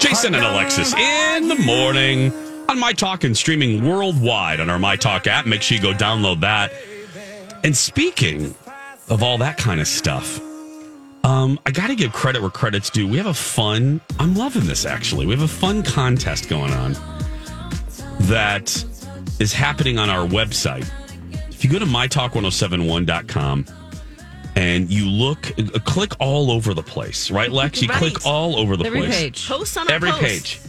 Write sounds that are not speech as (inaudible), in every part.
Jason and Alexis in the morning on My Talk and streaming worldwide on our My Talk app. Make sure you go download that. And speaking of all that kind of stuff, um, I got to give credit where credit's due. We have a fun, I'm loving this actually. We have a fun contest going on that is happening on our website. If you go to mytalk1071.com, and you look, uh, click all over the place, right, Lex? You Right. click all over the Every place. page. Posts on our Every posts. page.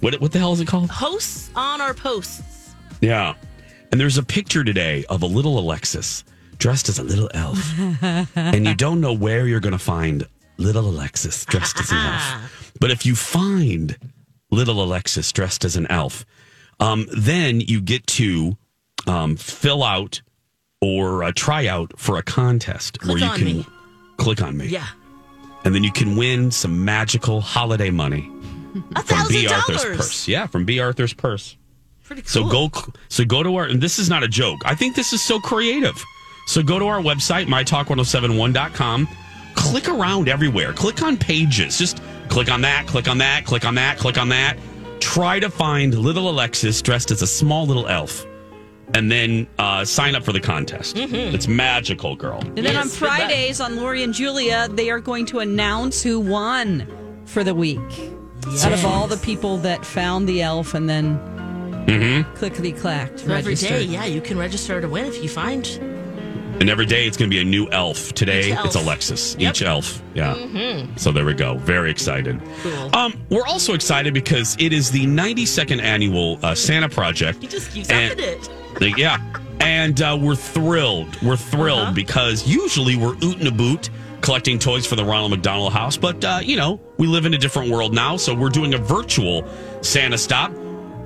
What what the hell is it called? Hosts on our posts. Yeah. And there's a picture today of a little Alexis dressed as a little elf. (laughs) and you don't know where you're going to find little Alexis dressed as an (laughs) elf. But if you find little Alexis dressed as an elf, um, then you get to um, fill out or a tryout for a contest Click where you can me. click on me. Yeah. And then you can win some magical holiday money A from Bea Arthur's purse. Yeah, from Bea Arthur's purse. Pretty cool. So go, so go to our, and this is not a joke. I think this is so creative. So go to our website, mytalk1071.com, click around everywhere, click on pages, just click on that, click on that, click on that, click on that. Try to find little Alexis dressed as a small little elf and then uh, sign up for the contest. It's magical, girl. And then on Yes, good. Fridays on Lori and Julia, they are going to announce who won for the week. Out of all the people that found the elf and then clickety clacked. For every day, yeah, you can register to win if you find. And every day it's going to be a new elf. Today elf. it's Alexis. Yep. Each elf. Yeah. So there we go. Very excited. Cool. Um, we're also excited because it is the 92nd annual uh, Santa Project. He just keeps And- upping it. Like, yeah. And uh, we're thrilled. We're thrilled Uh-huh. because usually we're oot and a boot collecting toys for the Ronald McDonald House. But, uh, you know, we live in a different world now. So we're doing a virtual Santa stop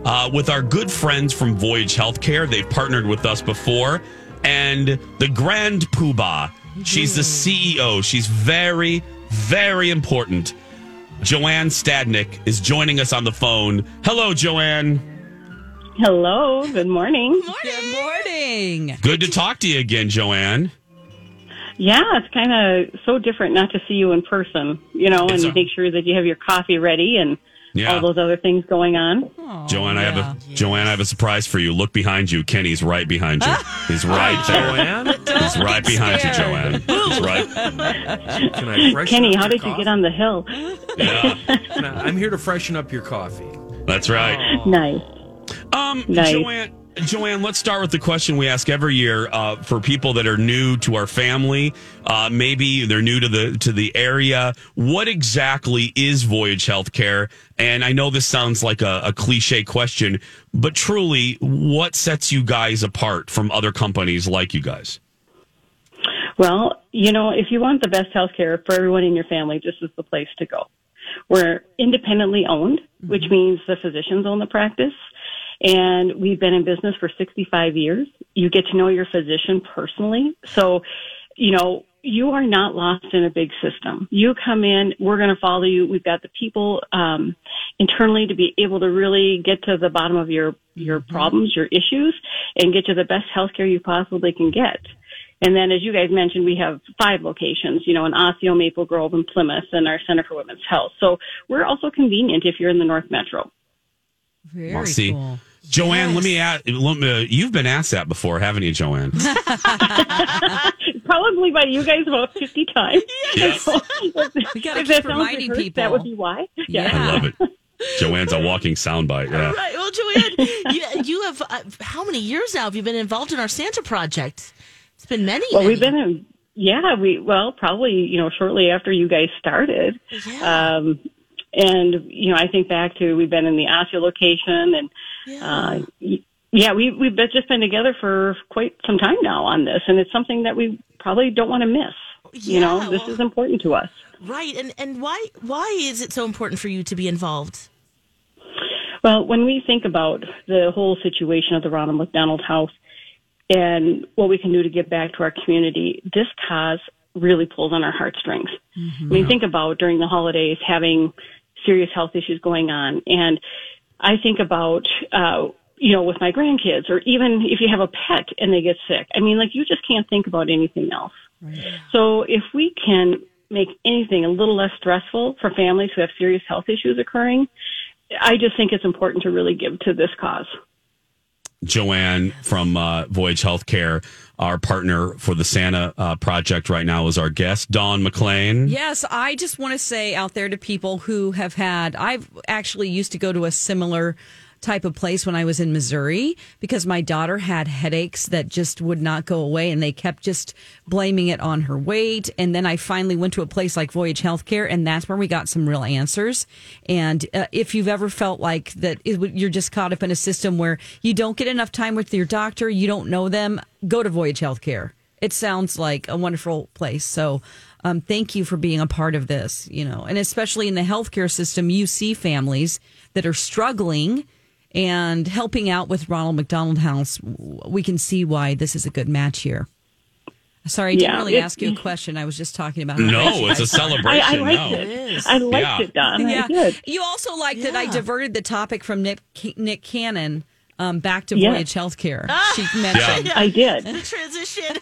uh, with our good friends from Voyage Healthcare. They've partnered with us before. And the Grand Poobah, she's the CEO. She's very, very important. Joanne Stadnick is joining us on the phone. Hello, Joanne. Hello, good morning. Good morning. Good to talk to you again, Joanne. Yeah, it's kind of so different not to see you in person, you know, It's and a- make sure that you have your coffee ready and Yeah. all those other things going on. Joanne, I have yeah. a Joanne, I have a surprise for you. Look behind you. Kenny's right behind you. (laughs) He's right there. Joanne, He's right behind you, Joanne. He's right. can I freshen Kenny, up how your did you get on the hill? Yeah, Can I- I'm here to freshen up your coffee. that's right. Nice. Um, Nice. Joanne, Joanne, let's start with the question we ask every year uh, for people that are new to our family. Uh, maybe they're new to the to the area. What exactly is Voyage Healthcare? And I know this sounds like a, a cliche question, but truly, what sets you guys apart from other companies like you guys? Well, you know, if you want the best health care for everyone in your family, this is the place to go. We're independently owned, which means the physicians own the practice. And we've been in business for 65 years. You get to know your physician personally. So, you know, you are not lost in a big system. You come in, we're going to follow you. We've got the people um, internally to be able to really get to the bottom of your your problems, your issues, and get you the best health care you possibly can get. And then, as you guys mentioned, we have five locations, you know, in Osseo, Maple Grove, and Plymouth, and our Center for Women's Health. So we're also convenient if you're in the North Metro. Very Well, see, cool. Joanne, let me ask. let me- You've been asked that before, haven't you, Joanne? (laughs) Probably by you guys about 50 times. Yes. (laughs) we gotta keep reminding rehearsed, people. That would be why. Yeah. I love it. (laughs) Joanne's a walking soundbite. Yeah. Right. Well, Joanne, you, you have uh, how many years now have you been involved in our Santa project? It's been many. Well, many. we've been in, yeah, we, well, probably, you know, shortly after you guys started. Yeah. Um, and, you know, I think back to, we've been in the Osceola location and, Yeah. uh, yeah, we, we've just been together for quite some time now on this. And it's something that we probably don't want to miss. you know, this well- is important to us. Right. And and why why is it so important for you to be involved? Well, when we think about the whole situation of the Ronald McDonald House and what we can do to give back to our community, this cause really pulls on our heartstrings. I mean, think about during the holidays having serious health issues going on. And I think about, uh, you know, with my grandkids or even if you have a pet and they get sick. I mean, like you just can't think about anything else. So if we can make anything a little less stressful for families who have serious health issues occurring, I just think it's important to really give to this cause. Joanne from uh, Voyage Healthcare, our partner for the Santa uh, project right now, is our guest. Dawn McLean. Yes, I just want to say out there to people who have had, I've actually used to go to a similar type of place when I was in Missouri because my daughter had headaches that just would not go away and they kept just blaming it on her weight. And then I finally went to a place like Voyage Healthcare and that's where we got some real answers. And uh, if you've ever felt like that it, you're just caught up in a system where you don't get enough time with your doctor, you don't know them, go to Voyage Healthcare. It sounds like a wonderful place. So, um, thank you for being a part of this, you know, and especially in the healthcare system, you see families that are struggling and helping out with Ronald McDonald House. We can see why this is a good match here. Sorry, I didn't Yeah, really it- ask you a (laughs) question. I was just talking about No, it's a guys (laughs) are. I, celebration. I liked no. it. is. I liked Yeah. it, Dawn. I Yeah. did. You also liked that I diverted the topic from Nick Nick Cannon um, back to Yeah. Voyage Healthcare. She mentioned. I did. Transition.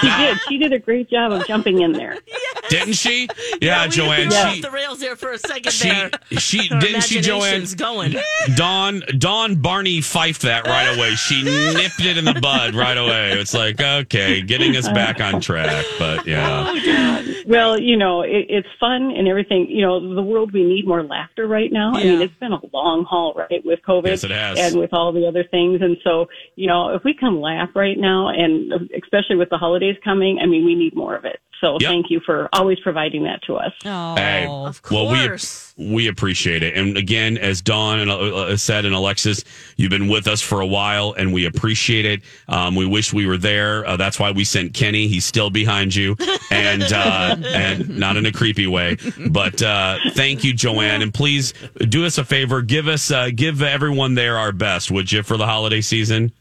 She did. She did a great job of jumping in there. (laughs) Didn't she? (laughs) Yeah, we Joanne. went off She, the rails there for a second she, there. she, Our didn't she, Joanne? imagination's going. Dawn, Dawn Barney Fife that right away. She nipped it in the bud right away. It's like, okay, getting us back on track. But yeah. Oh, well, you know, it, it's fun and everything. You know, the world we need more laughter right now. I mean, it's been a long haul, right, with COVID Yes, it has. and with all the other things. And so, you know, if we can laugh right now, and especially with the holidays coming, I mean, we need more of it. So, Yep. thank you for always providing that to us. Oh, Hey, Of well, we course. we appreciate it, and again, as Dawn and uh, uh, said, and Alexis, you've been with us for a while, and we appreciate it. Um, we wish we were there. Uh, that's why we sent Kenny. He's still behind you, (laughs) and uh, and not in a creepy way. But uh, thank you, Joanne, and please do us a favor. Give us uh, give everyone there our best, would you, for the holiday season?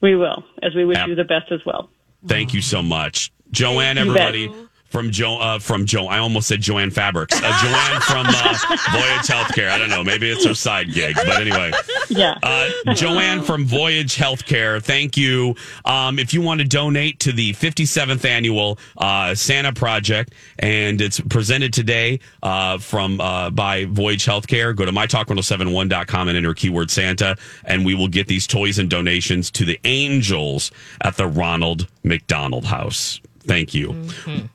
We will, as we wish Yep. you the best as well. Thank you so much, Joanne. Everybody from Jo uh, from Jo. I almost said Joanne Fabrics. Uh, Joanne from uh, Voyage Healthcare. I don't know. Maybe it's her side gig, but anyway. Yeah. Uh, Joanne from Voyage Healthcare, thank you. Um, if you want to donate to the 57th annual uh, Santa Project, and it's presented today uh, from uh, by Voyage Healthcare, go to mytalk1071.com and enter keyword Santa, and we will get these toys and donations to the angels at the Ronald McDonald House. Thank you. Mm-hmm.